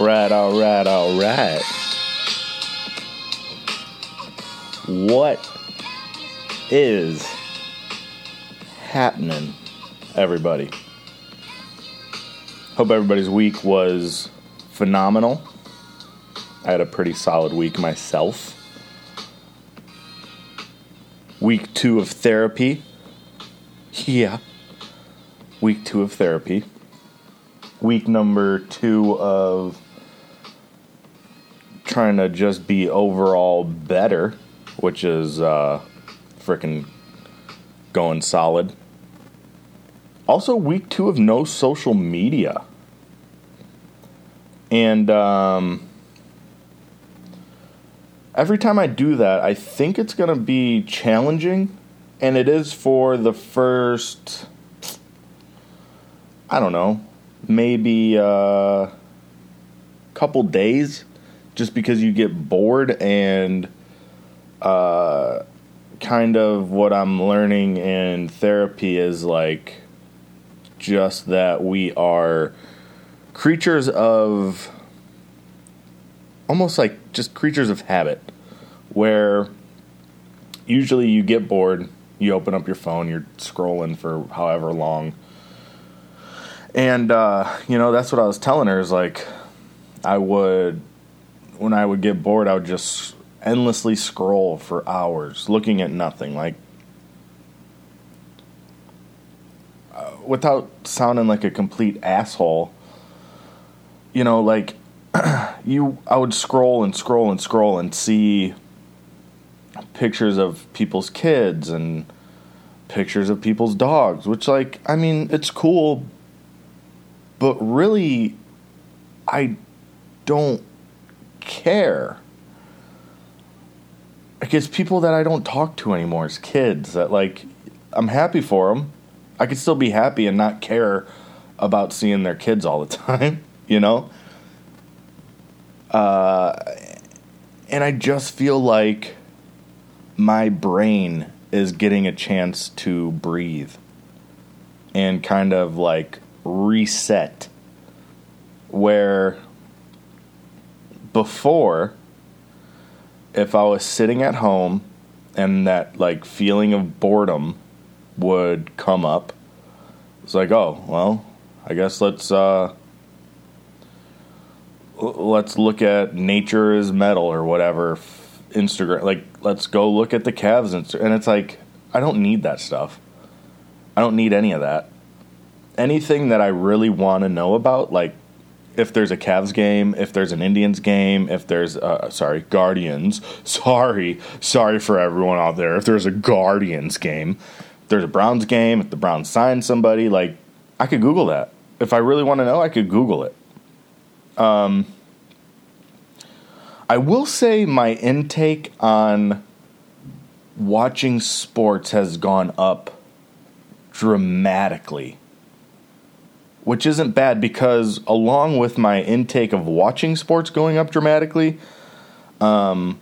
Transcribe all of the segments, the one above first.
Right, all right, all right. What is happening, everybody? Hope everybody's week was phenomenal. I had a pretty solid week myself. Week two of therapy. Yeah. Week two of therapy. Week number two of trying to just be overall better, which is uh, freaking going solid. Also, week two of no social media. And um, every time I do that, I think it's going to be challenging. And it is for the first, I don't know, maybe a uh, couple days, just because you get bored and uh, kind of what I'm learning in therapy is like just that we are creatures of almost like just creatures of habit where usually you get bored you open up your phone you're scrolling for however long. And uh, you know that's what i was telling her is like i would when i would get bored i would just endlessly scroll for hours looking at nothing like uh, without sounding like a complete asshole. You know, like you, I would scroll and scroll and scroll and see pictures of people's kids and pictures of people's dogs, which, like, I mean, it's cool, but really, I don't care. Like, it's people that I don't talk to anymore as kids that, like, I'm happy for them. I could still be happy and not care about seeing their kids all the time you know? Uh, and I just feel like my brain is getting a chance to breathe and kind of like reset. Where before, if I was sitting at home and that like feeling of boredom would come up, it's like, oh, well, I guess let's uh, let's look at nature is metal or whatever Instagram like let's go look at the Cavs and it's like I don't need that stuff. I don't need any of that. Anything that I really want to know about like if there's a Cavs game, if there's an Indians game, if there's uh, sorry, Guardians. Sorry, sorry for everyone out there. If there's a Guardians game, if there's a Browns game, if the Browns sign somebody, like I could Google that. If I really want to know, I could Google it. Um, I will say my intake on watching sports has gone up dramatically. Which isn't bad because, along with my intake of watching sports going up dramatically, um,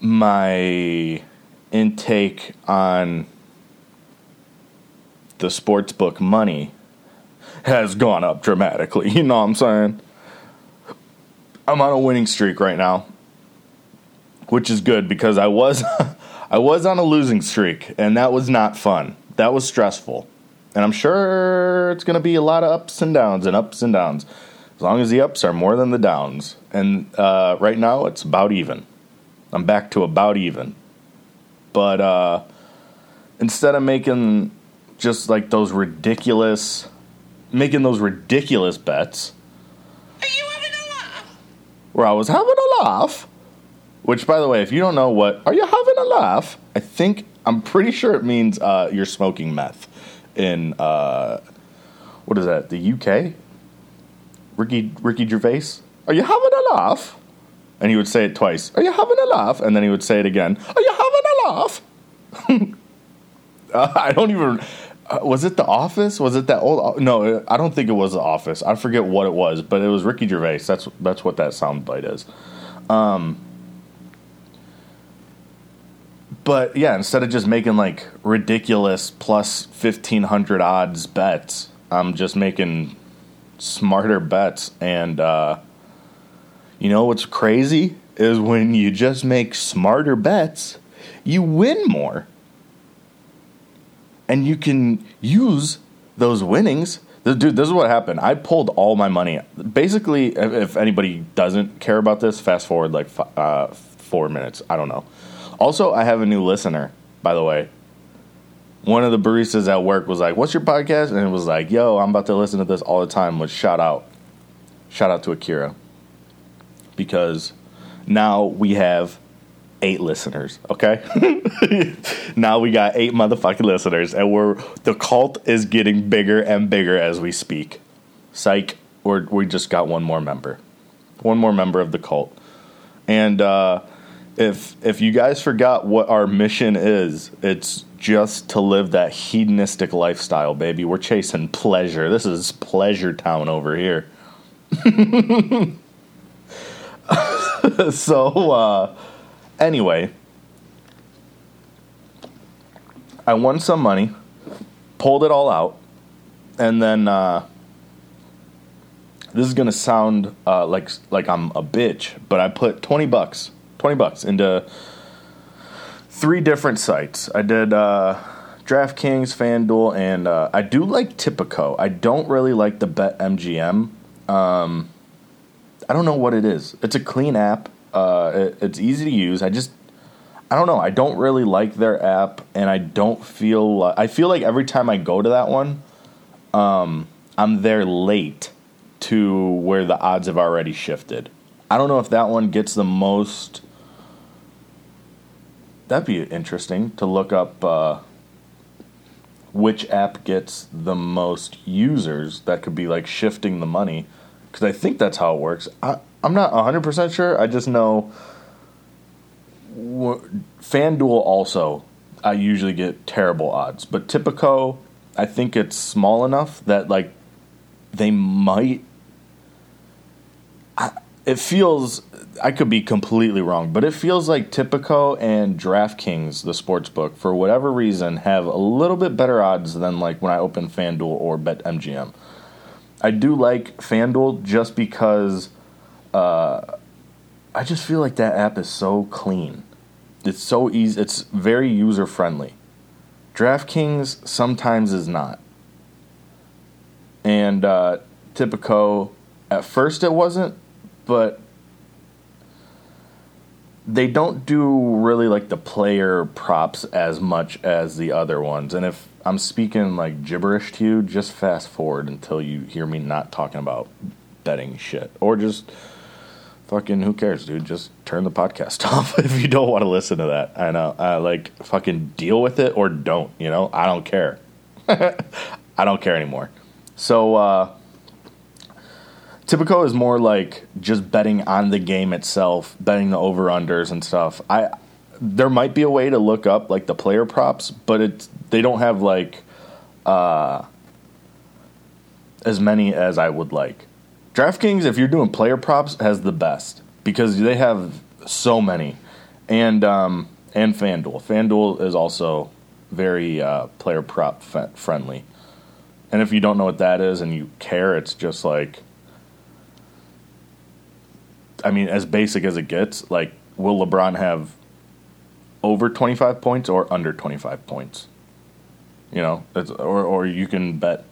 my intake on the sports book money has gone up dramatically. You know what I'm saying? I'm on a winning streak right now, which is good because I was I was on a losing streak and that was not fun. That was stressful. And I'm sure it's going to be a lot of ups and downs and ups and downs. As long as the ups are more than the downs. And uh, right now it's about even. I'm back to about even. But uh, instead of making just like those ridiculous making those ridiculous bets. Are you having a laugh? Where I was having a laugh. Which, by the way, if you don't know what are you having a laugh, I think I'm pretty sure it means uh, you're smoking meth in uh, what is that? The UK. Ricky Ricky Gervais. Are you having a laugh? And he would say it twice. Are you having a laugh? And then he would say it again. Are you having a laugh? uh, I don't even uh, was it The Office? Was it that old? No, I don't think it was The Office. I forget what it was, but it was Ricky Gervais. That's that's what that soundbite is. Um, but yeah, instead of just making like ridiculous plus fifteen hundred odds bets, I'm just making smarter bets. And uh, you know what's crazy is when you just make smarter bets, you win more and you can use those winnings. Dude, this is what happened. I pulled all my money. Basically, if, if anybody doesn't care about this, fast forward like uh, four minutes. I don't know. Also, I have a new listener, by the way. One of the baristas at work was like, "What's your podcast?" And it was like, "Yo, I'm about to listen to this all the time." Which shout out, shout out to Akira, because now we have eight listeners, okay? now we got eight motherfucking listeners, and we're the cult is getting bigger and bigger as we speak. Psych, we're, we just got one more member, one more member of the cult, and uh, if if you guys forgot what our mission is, it's just to live that hedonistic lifestyle, baby. We're chasing pleasure. This is pleasure town over here. so. Uh, Anyway, I won some money, pulled it all out, and then uh, this is gonna sound uh, like like I'm a bitch, but I put twenty bucks, twenty bucks into three different sites. I did uh, DraftKings, FanDuel, and uh, I do like Tipico. I don't really like the Bet MGM. Um, I don't know what it is. It's a clean app. Uh, it, it's easy to use. I just I don't know. I don't really like their app, and I don't feel. I feel like every time I go to that one, um, I'm there late to where the odds have already shifted. I don't know if that one gets the most. That'd be interesting to look up uh, which app gets the most users. That could be like shifting the money, because I think that's how it works. I, I'm not 100% sure. I just know FanDuel also, I usually get terrible odds. But Tipico, I think it's small enough that, like, they might. It feels. I could be completely wrong, but it feels like Tipico and DraftKings, the sports book, for whatever reason, have a little bit better odds than like when I open FanDuel or BetMGM. I do like FanDuel just because uh, I just feel like that app is so clean. It's so easy. It's very user friendly. DraftKings sometimes is not. And uh, Tipico, at first it wasn't, but they don't do really like the player props as much as the other ones. And if I'm speaking like gibberish to you, just fast forward until you hear me not talking about betting shit. Or just fucking who cares, dude? Just turn the podcast off if you don't want to listen to that. I know. Uh, like fucking deal with it or don't. You know, I don't care. I don't care anymore. So uh, Tipico is more like just betting on the game itself, betting the over unders and stuff. I there might be a way to look up like the player props, but it's they don't have like uh, as many as I would like. DraftKings, if you're doing player props, has the best because they have so many, and um, and FanDuel. FanDuel is also very uh, player prop friendly. And if you don't know what that is and you care, it's just like, I mean, as basic as it gets. Like, will LeBron have over 25 points or under 25 points? You know, or or you can bet,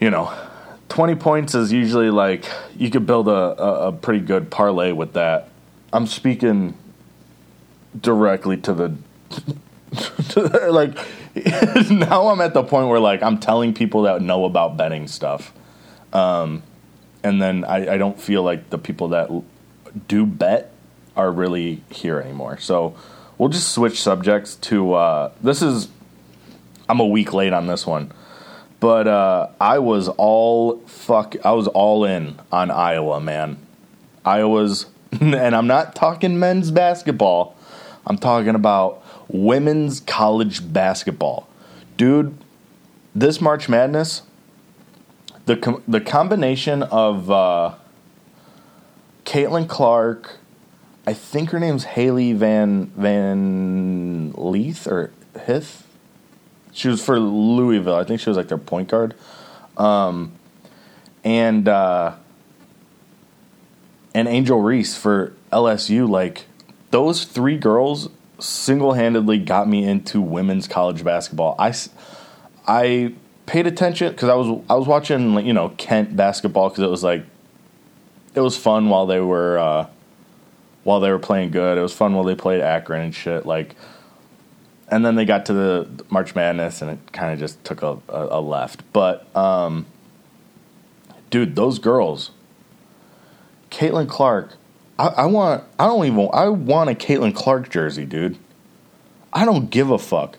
you know, 20 points is usually like you could build a, a, a pretty good parlay with that. I'm speaking directly to the like now I'm at the point where like I'm telling people that know about betting stuff. Um, and then I, I don't feel like the people that do bet are really here anymore. So we'll just switch subjects to uh, this is I'm a week late on this one. But uh, I was all fuck. I was all in on Iowa, man. Iowa's, and I'm not talking men's basketball. I'm talking about women's college basketball, dude. this March Madness, the com- the combination of uh, Caitlin Clark, I think her name's Haley Van Van Leith or Hith. She was for Louisville. I think she was like their point guard. Um, and uh, and Angel Reese for LSU. Like those three girls single handedly got me into women's college basketball. I, I paid attention because I was I was watching you know Kent basketball because it was like it was fun while they were uh, while they were playing good. It was fun while they played Akron and shit like. And then they got to the March Madness, and it kind of just took a, a, a left. But, um, dude, those girls, Caitlin Clark, I, I want. I don't even. I want a Caitlin Clark jersey, dude. I don't give a fuck.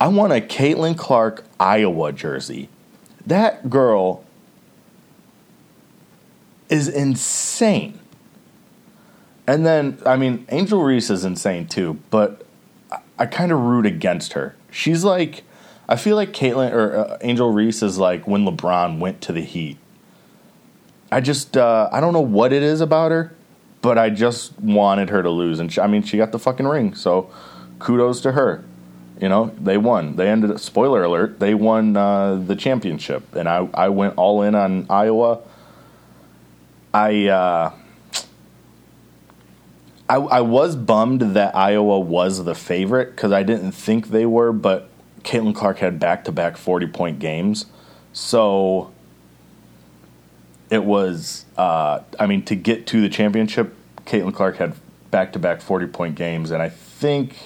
I want a Caitlin Clark Iowa jersey. That girl is insane. And then, I mean, Angel Reese is insane too, but I, I kind of root against her. She's like, I feel like Caitlin or uh, Angel Reese is like when LeBron went to the Heat. I just, uh, I don't know what it is about her, but I just wanted her to lose. And she, I mean, she got the fucking ring, so kudos to her. You know, they won. They ended. up, Spoiler alert: they won uh, the championship, and I I went all in on Iowa. I. Uh, I, I was bummed that Iowa was the favorite because I didn't think they were, but Caitlin Clark had back to back 40 point games. So it was, uh, I mean, to get to the championship, Caitlin Clark had back to back 40 point games. And I think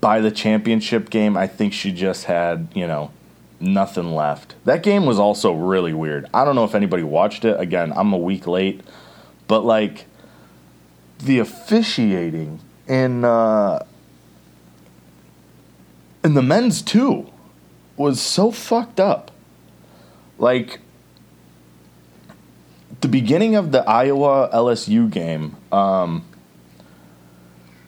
by the championship game, I think she just had, you know, nothing left. That game was also really weird. I don't know if anybody watched it. Again, I'm a week late, but like the officiating in uh, in the men's too was so fucked up. Like the beginning of the Iowa LSU game, um,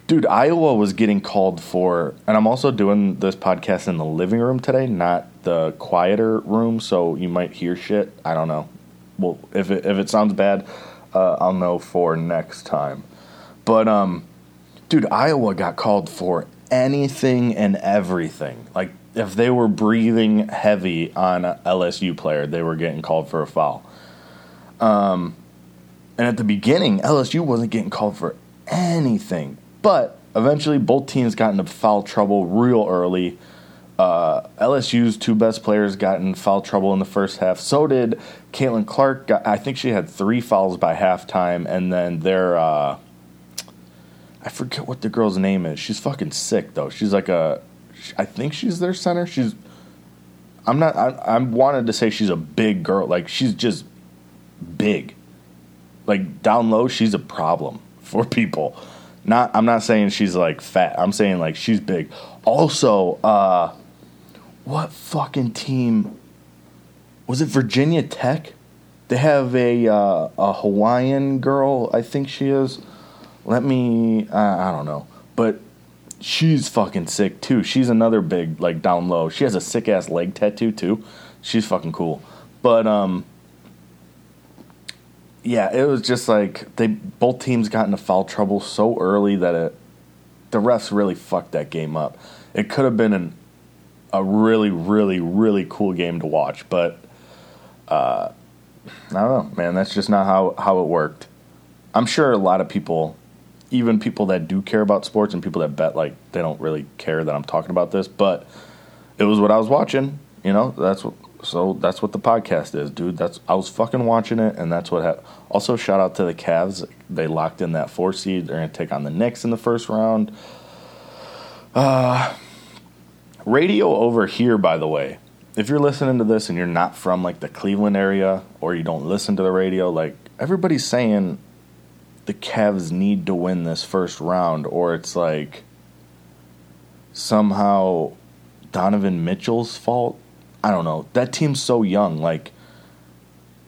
dude, Iowa was getting called for, and I'm also doing this podcast in the living room today, not the quieter room, so you might hear shit. I don't know. Well, if it, if it sounds bad, uh, I'll know for next time. But um, dude, Iowa got called for anything and everything. Like if they were breathing heavy on a LSU player, they were getting called for a foul. Um, and at the beginning, LSU wasn't getting called for anything. But eventually, both teams got into foul trouble real early. Uh, LSU's two best players got in foul trouble in the first half. So did Caitlin Clark. Got, I think she had three fouls by halftime, and then their uh, I forget what the girl's name is. She's fucking sick though. She's like a, I think she's their center. She's, I'm not. I, I wanted to say she's a big girl. Like she's just big. Like down low, she's a problem for people. Not. I'm not saying she's like fat. I'm saying like she's big. Also, uh, what fucking team? Was it Virginia Tech? They have a uh, a Hawaiian girl. I think she is let me I don't know, but she's fucking sick too. She's another big like down low. She has a sick ass leg tattoo too. She's fucking cool. But um yeah, it was just like they both teams got into foul trouble so early that it the refs really fucked that game up. It could have been an a really really really cool game to watch, but uh I don't know, man. That's just not how how it worked. I'm sure a lot of people even people that do care about sports and people that bet like they don't really care that I'm talking about this, but it was what I was watching. You know, that's what. So that's what the podcast is, dude. That's I was fucking watching it, and that's what happened. Also, shout out to the Cavs. They locked in that four seed. They're gonna take on the Knicks in the first round. Uh, radio over here, by the way. If you're listening to this and you're not from like the Cleveland area or you don't listen to the radio, like everybody's saying the Cavs need to win this first round, or it's like somehow Donovan Mitchell's fault. I don't know. That team's so young. Like,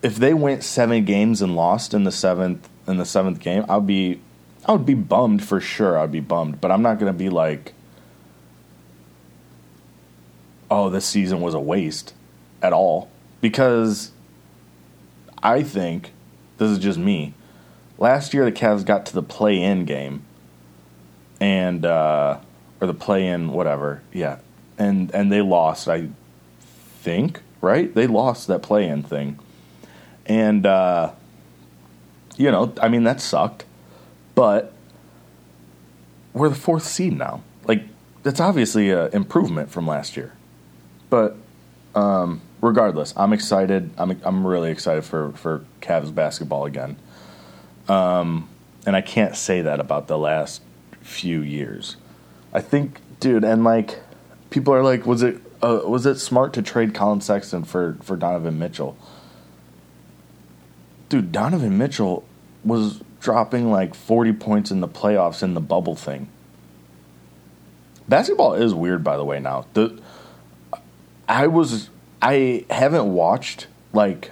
if they went seven games and lost in the seventh in the seventh game, I'd be, I would be bummed for sure. I'd be bummed, but I'm not gonna be like, oh, this season was a waste at all. Because I think, this is just me, last year the Cavs got to the play in game and uh, or the play in whatever, yeah. And and they lost, I think, right? They lost that play in thing. And uh, you know, I mean that sucked. But we're the fourth seed now. Like that's obviously an improvement from last year. But um, regardless, I'm excited. I'm I'm really excited for for Cavs basketball again. Um, and I can't say that about the last few years. I think, dude, and like people are like, was it uh, was it smart to trade Colin Sexton for for Donovan Mitchell? Dude, Donovan Mitchell was dropping like 40 points in the playoffs in the bubble thing. Basketball is weird by the way now. The I was I haven't watched like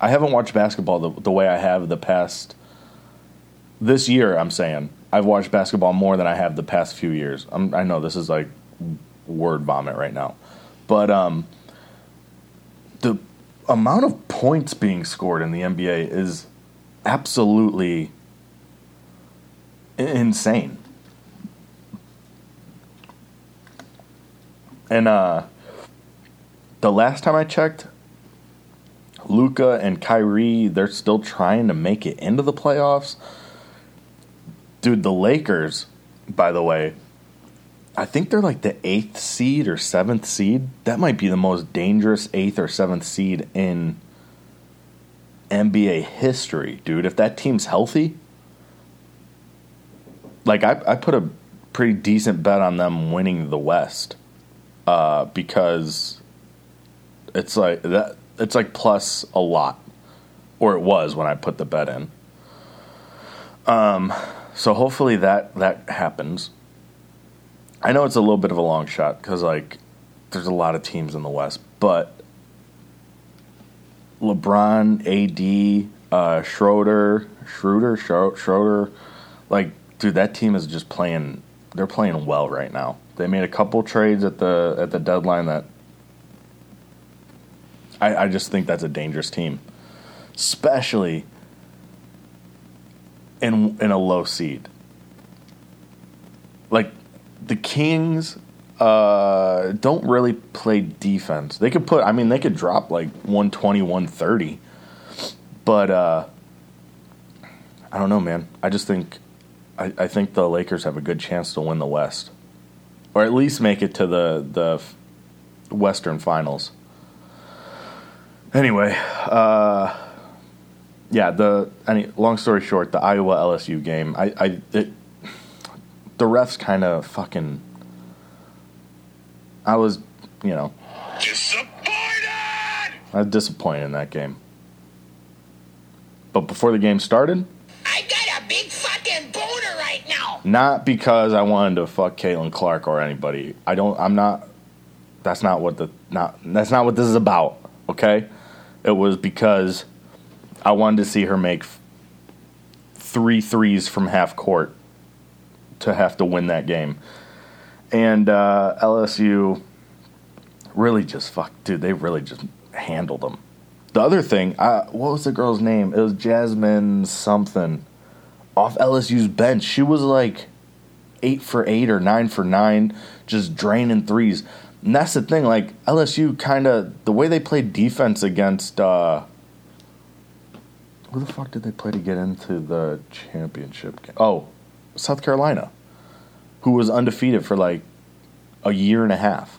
I haven't watched basketball the, the way I have the past this year. I'm saying I've watched basketball more than I have the past few years. I'm, i know this is like word vomit right now, but um, the amount of points being scored in the NBA is absolutely insane. And uh, the last time I checked, Luka and Kyrie, they're still trying to make it into the playoffs. Dude, the Lakers, by the way, I think they're like the eighth seed or seventh seed. That might be the most dangerous eighth or seventh seed in NBA history, dude. If that team's healthy, like I, I put a pretty decent bet on them winning the West uh, because it's like that. It's like plus a lot, or it was when I put the bet in. Um, so hopefully that that happens. I know it's a little bit of a long shot because like there's a lot of teams in the West, but LeBron, AD, uh, Schroeder, Schroeder, Schroeder, like dude, that team is just playing. They're playing well right now. They made a couple trades at the at the deadline that I, I just think that's a dangerous team, especially in in a low seed. Like the Kings uh, don't really play defense. They could put I mean they could drop like 120, 130. But uh, I don't know, man. I just think I, I think the Lakers have a good chance to win the West. Or at least make it to the the Western Finals. Anyway, uh, yeah, the any long story short, the Iowa LSU game, I, I it, the refs kind of fucking. I was, you know, Disappointed! I was disappointed in that game. But before the game started, I got a big fucking boner right now. not because I wanted to fuck Caitlin Clark or anybody. I don't. I'm not. That's not what the not. That's not what this is about. Okay, it was because I wanted to see her make three threes from half court to have to win that game, and uh, LSU really just fuck, dude. They really just handled them. The other thing, uh, what was the girl's name? It was Jasmine something off LSU's bench. She was like eight for eight or nine for nine, just draining threes. And that's the thing, like LSU kind of the way they played defense against uh who the fuck did they play to get into the championship game? Oh, South Carolina, who was undefeated for like a year and a half.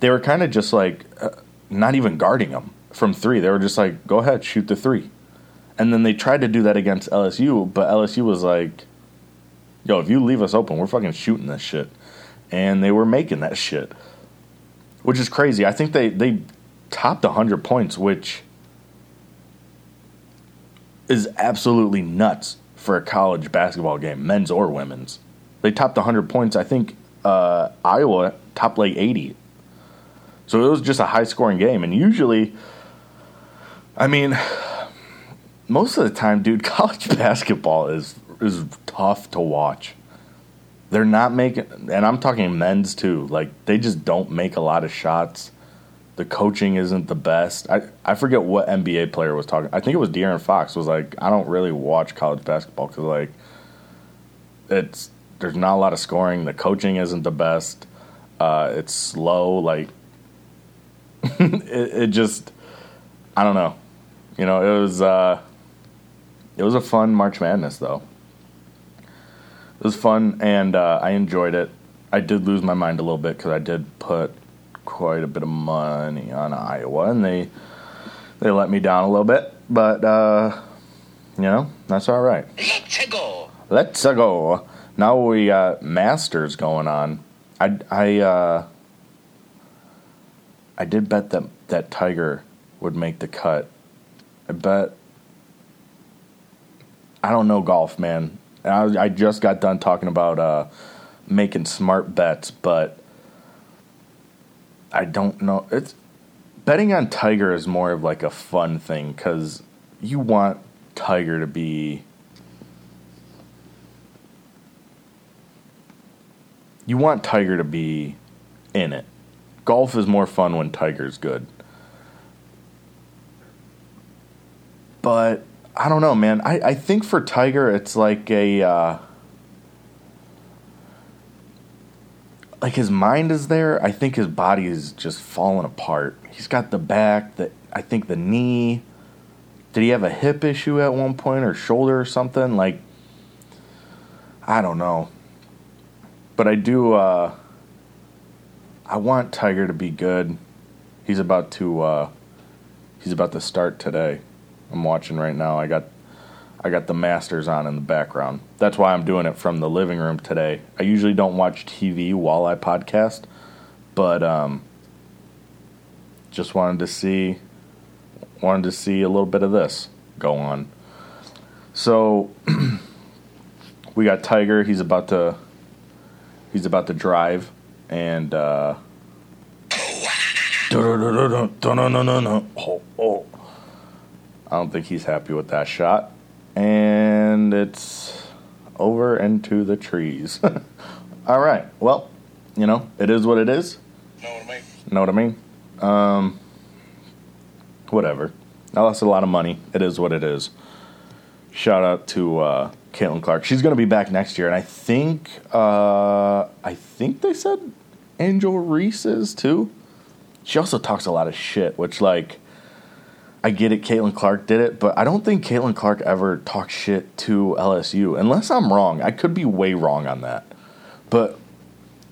They were kind of just like uh, not even guarding them from three. They were just like, go ahead, shoot the three. And then they tried to do that against LSU, but LSU was like, yo, if you leave us open, we're fucking shooting this shit. And they were making that shit, which is crazy. I think they, they topped 100 points, which is absolutely nuts for a college basketball game, men's or women's. They topped 100 points. I think uh, Iowa topped like 80. So it was just a high scoring game. And usually, I mean, most of the time, dude, college basketball is is tough to watch. they're not making, and I'm talking men's too. Like they just don't make a lot of shots. The coaching isn't the best. I, I forget what NBA player was talking. I think it was De'Aaron Fox was like, I don't really watch college basketball because like it's there's not a lot of scoring. The coaching isn't the best. Uh, it's slow. Like it, it just I don't know. You know, it was uh, it was a fun March Madness though. It was fun and uh, I enjoyed it. I did lose my mind a little bit because I did put quite a bit of money on Iowa, and they they let me down a little bit. But uh, you know that's all right. Let's go. Let's go. Now we got Masters going on. I I uh, I did bet that that Tiger would make the cut. I bet. I don't know golf, man. I, I just got done talking about uh, making smart bets, but I don't know. It's betting on Tiger is more of like a fun thing because you want Tiger to be. You want Tiger to be in it. Golf is more fun when Tiger's good. But I don't know, man. I, I think for Tiger, it's like a. Uh, like his mind is there. I think his body is just falling apart. He's got the back, the I think the knee. Did he have a hip issue at one point or shoulder or something? Like I don't know. But I do uh I want Tiger to be good. He's about to uh he's about to start today. I'm watching right now. I got I got the Masters on in the background. That's why I'm doing it from the living room today. I usually don't watch TV while I podcast, but um, just wanted to see wanted to see a little bit of this go on. So we got Tiger. He's about to he's about to drive, and uh, I don't think he's happy with that shot and it's over into the trees. All right. Well, you know, it is what it is. Know what I mean? Know what I mean? Um, whatever. I lost a lot of money. It is what it is. Shout out to uh, Caitlin Clark. She's going to be back next year, and I think uh, I think they said Angel Reese is too. She also talks a lot of shit, which like I get it. Caitlin Clark did it, but I don't think Caitlin Clark ever talked shit to LSU, unless I'm wrong. I could be way wrong on that, but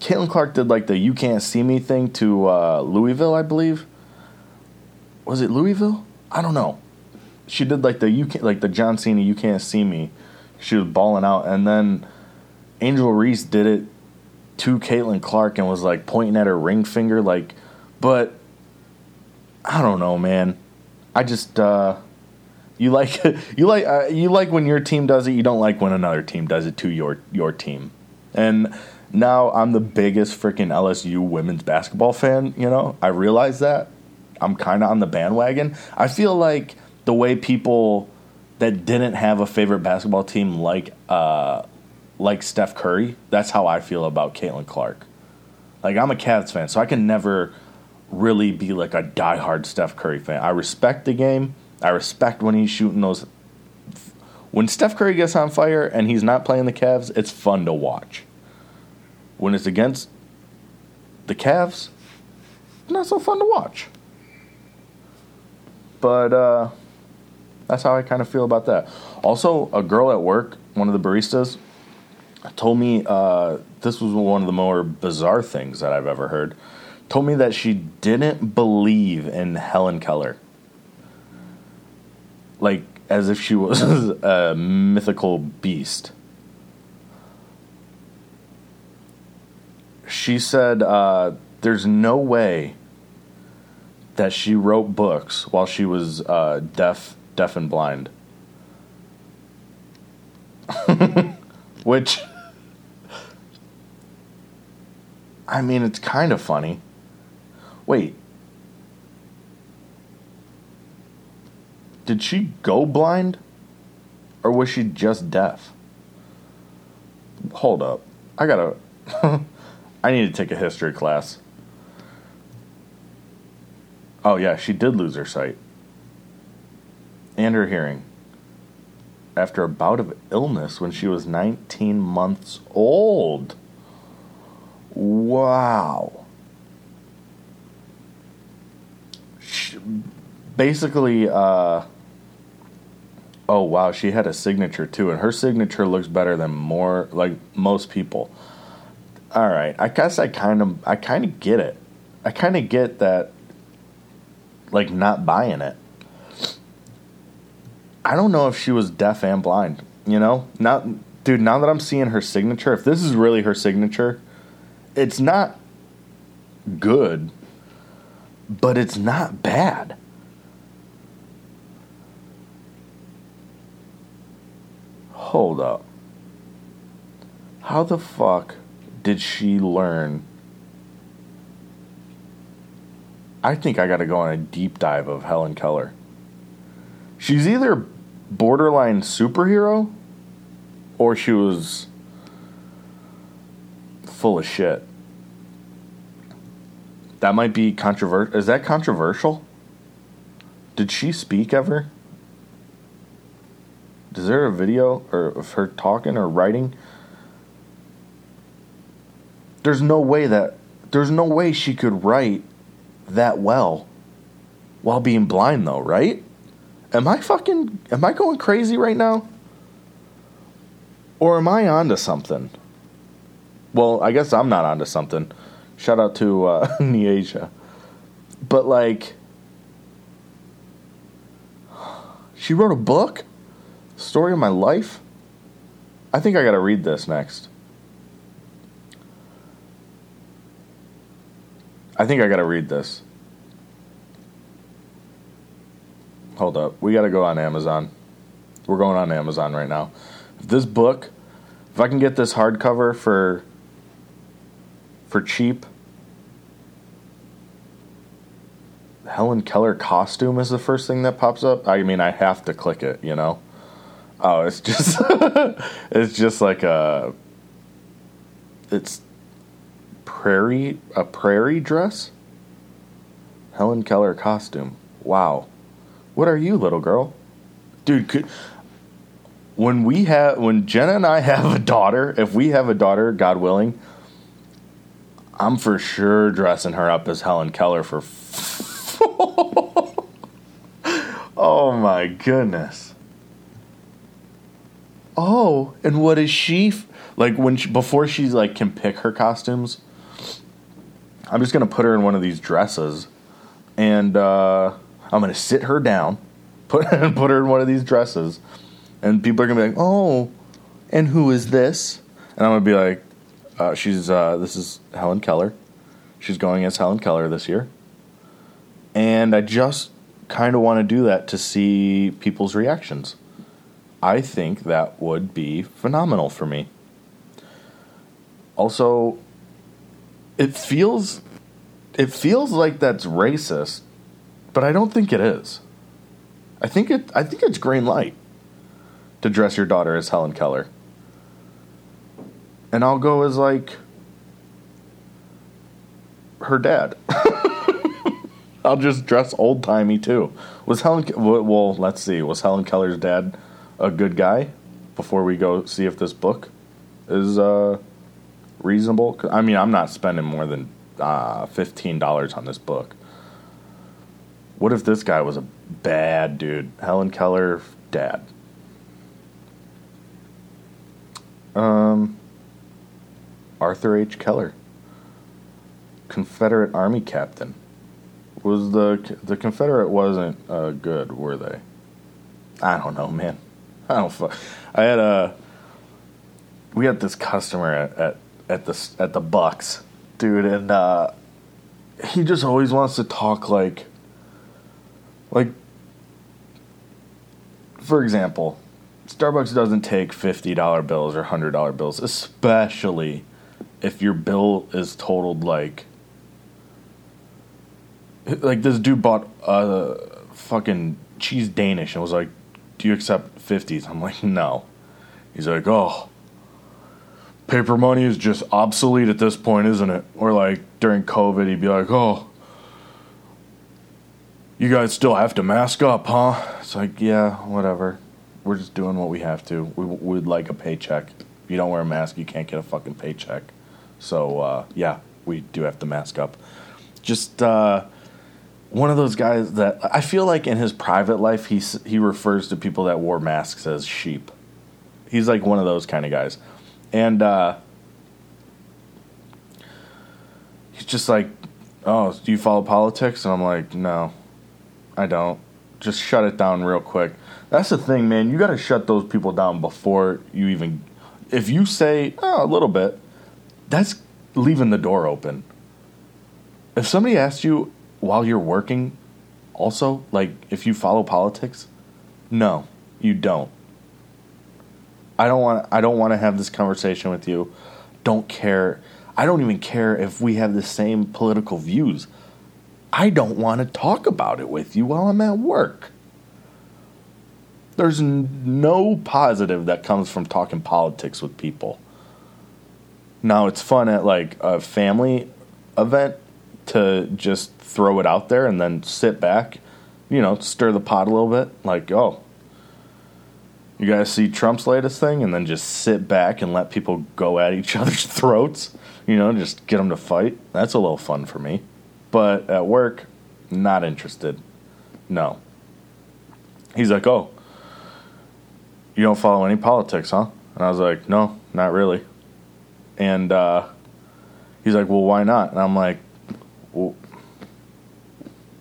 Caitlin Clark did like the "You Can't See Me" thing to uh, Louisville, I believe. Was it Louisville? I don't know. She did like the you can like the John Cena "You Can't See Me." She was balling out, and then Angel Reese did it to Caitlin Clark and was like pointing at her ring finger, like. But I don't know, man. I just uh, you like you like uh, you like when your team does it. You don't like when another team does it to your your team. And now I'm the biggest freaking LSU women's basketball fan. You know, I realize that I'm kind of on the bandwagon. I feel like the way people that didn't have a favorite basketball team like uh, like Steph Curry, that's how I feel about Caitlin Clark. Like I'm a Cavs fan, so I can never really be like a diehard Steph Curry fan. I respect the game. I respect when he's shooting those. When Steph Curry gets on fire and he's not playing the Cavs, it's fun to watch. When it's against the Cavs, not so fun to watch. But uh, that's how I kind of feel about that. Also, a girl at work, one of the baristas, told me uh, this was one of the more bizarre things that I've ever heard told me that she didn't believe in Helen Keller. Like, as if she was a mythical beast. She said uh, there's no way that she wrote books while she was uh, deaf, deaf and blind. Which, I mean, it's kind of funny. Wait. Did she go blind? Or was she just deaf? Hold up. I gotta. I need to take a history class. Oh, yeah, she did lose her sight and her hearing after a bout of illness when she was 19 months old. Wow. She, basically, uh, oh wow, she had a signature too, and her signature looks better than more like most people. All right, I guess I kind of, I kind of get it. I kind of get that, like not buying it. I don't know if she was deaf and blind. You know, now, dude. Now that I'm seeing her signature, if this is really her signature, it's not good, but it's not bad. Hold up. How the fuck did she learn? I think I got to go on a deep dive of Helen Keller. She's either borderline superhero or she was full of shit. That might be controversial. Is that controversial? Did she speak ever? Is there a video or of her talking or writing? There's no way that there's no way she could write that well while being blind though, right? Am I fucking am I going crazy right now? Or am I onto something? Well, I guess I'm not onto something. Shout out to uh, Neasia. But like she wrote a book? Story of my life? I think I got to read this next. I think I got to read this. Hold up. We got to go on Amazon. We're going on Amazon right now. If this book, if I can get this hardcover for for cheap, Helen Keller costume is the first thing that pops up. I mean, I have to click it, you know. Oh, it's just it's just like a it's prairie a prairie dress. Helen Keller costume. Wow. What are you, little girl? Dude, could when we have when Jenna and I have a daughter, if we have a daughter, God willing, I'm for sure dressing her up as Helen Keller for Oh my goodness. Oh, and what is she f- like when she, before she's like can pick her costumes? I'm just gonna put her in one of these dresses, and uh, I'm gonna sit her down, put put her in one of these dresses, and people are gonna be like, "Oh, and who is this?" And I'm gonna be like, uh, "She's uh, this is Helen Keller. She's going as Helen Keller this year." And I just kind of want to do that to see people's reactions. I think that would be phenomenal for me. Also, it feels it feels like that's racist, but I don't think it is. I think it I think it's green light to dress your daughter as Helen Keller. And I'll go as like her dad. I'll just dress old timey too. Was Helen? Well, let's see. Was Helen Keller's dad a good guy? Before we go see if this book is uh, reasonable. I mean, I'm not spending more than uh, fifteen dollars on this book. What if this guy was a bad dude? Helen Keller, dad. Um, Arthur H. Keller, Confederate Army captain was the the Confederate wasn't uh, good, were they? I don't know, man. I don't. Fu- I had a. We had this customer at at, at the at the Bucks, dude, and uh, he just always wants to talk like. Like. For example, Starbucks doesn't take fifty dollar bills or hundred dollar bills, especially if your bill is totaled like like this dude bought a fucking cheese Danish and was like, "Do you accept 50s?" I'm like, "No." He's like, "Oh, paper money is just obsolete at this point, isn't it? Or like during COVID, he'd be like, "Oh, you guys still have to mask up, huh?" It's like, yeah, whatever. We're just doing what we have to. We would like a paycheck. You don't wear a mask, you can't get a fucking paycheck. So uh, yeah, we do have to mask up. Just uh, one of those guys that I feel like in his private life, he he refers to people that wore masks as sheep. He's like one of those kind of guys, and uh, he's just like, "Oh, do you follow politics?" And I'm like, "No, I don't." Just shut it down real quick. That's the thing, man. You got to shut those people down before you even. If you say oh, a little bit, that's leaving the door open. If somebody asks you while you're working, also, like if you follow politics, no, you don't. I don't want I don't want to have this conversation with you. Don't care. I don't even care if we have the same political views. I don't want to talk about it with you while I'm at work. There's no positive that comes from talking politics with people. Now it's fun at like a family event to just throw it out there and then sit back, you know, stir the pot a little bit. Like, oh, you guys see Trump's latest thing, and then just sit back and let people go at each other's throats. You know, just get them to fight. That's a little fun for me. But at work, not interested. No. He's like, oh, you don't follow any politics, huh? And I was like, no, not really. And uh, he's like, well, why not? And I'm like, well,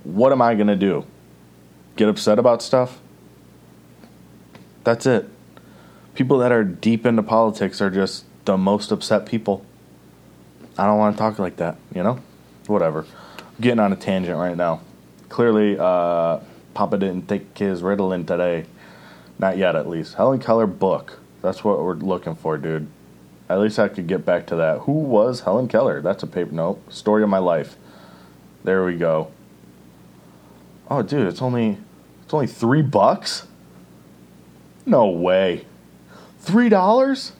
what am I going to do? Get upset about stuff? That's it. People that are deep into politics are just the most upset people. I don't want to talk like that, you know? Whatever. I'm getting on a tangent right now. Clearly, uh, Papa didn't take his Ritalin today. Not yet, at least. Helen Keller book. That's what we're looking for, dude. At least I could get back to that. Who was Helen Keller? That's a paper. note. story of my life. There we go. Oh, dude, it's only it's only three bucks. No way. Three dollars?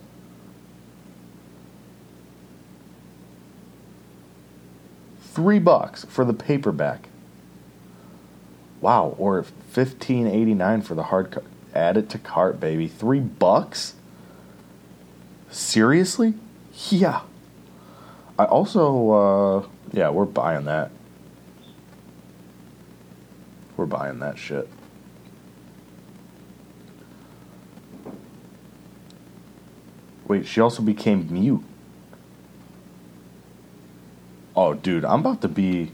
Three bucks for the paperback. Wow, or fifteen eighty nine for the hard. Add it to cart, baby. Three bucks. Seriously? Yeah. I also, uh, yeah, we're buying that. We're buying that shit. Wait, she also became mute. Oh, dude, I'm about to be.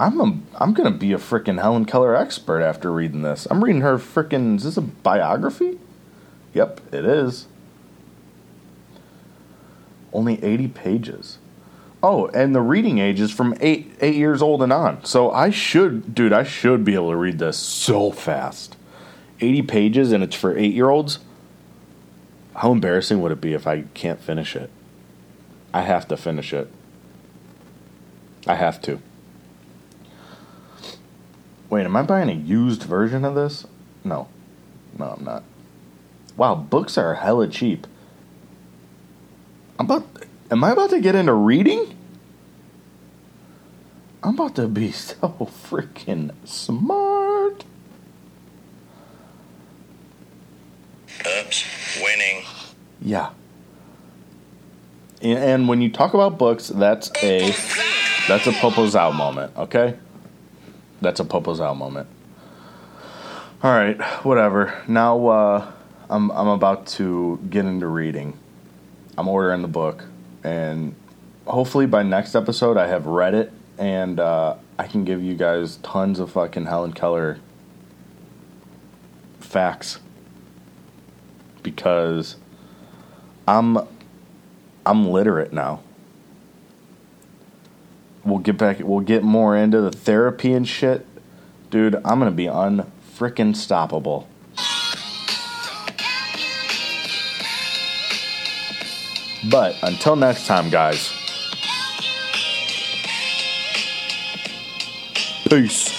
I'm a, I'm gonna be a freaking Helen Keller expert after reading this. I'm reading her freaking. Is this a biography? Yep, it is. Only 80 pages. Oh, and the reading age is from eight eight years old and on. So I should, dude, I should be able to read this so fast. 80 pages and it's for eight year olds. How embarrassing would it be if I can't finish it? I have to finish it. I have to. Wait, am I buying a used version of this? No. No, I'm not. Wow, books are hella cheap. I'm about am I about to get into reading? I'm about to be so freaking smart. Oops, winning. Yeah. And, when you talk about books, that's a that's a Popozow moment, okay? That's a Popozow moment. All right, whatever. Now uh, I'm I'm about to get into reading. I'm ordering the book, and hopefully by next episode I have read it, and uh, I can give you guys tons of fucking Helen Keller facts because I'm I'm literate now. We'll get back. We'll get more into the therapy and shit, dude. I'm gonna be unfrickin' stoppable. But until next time, guys. Peace.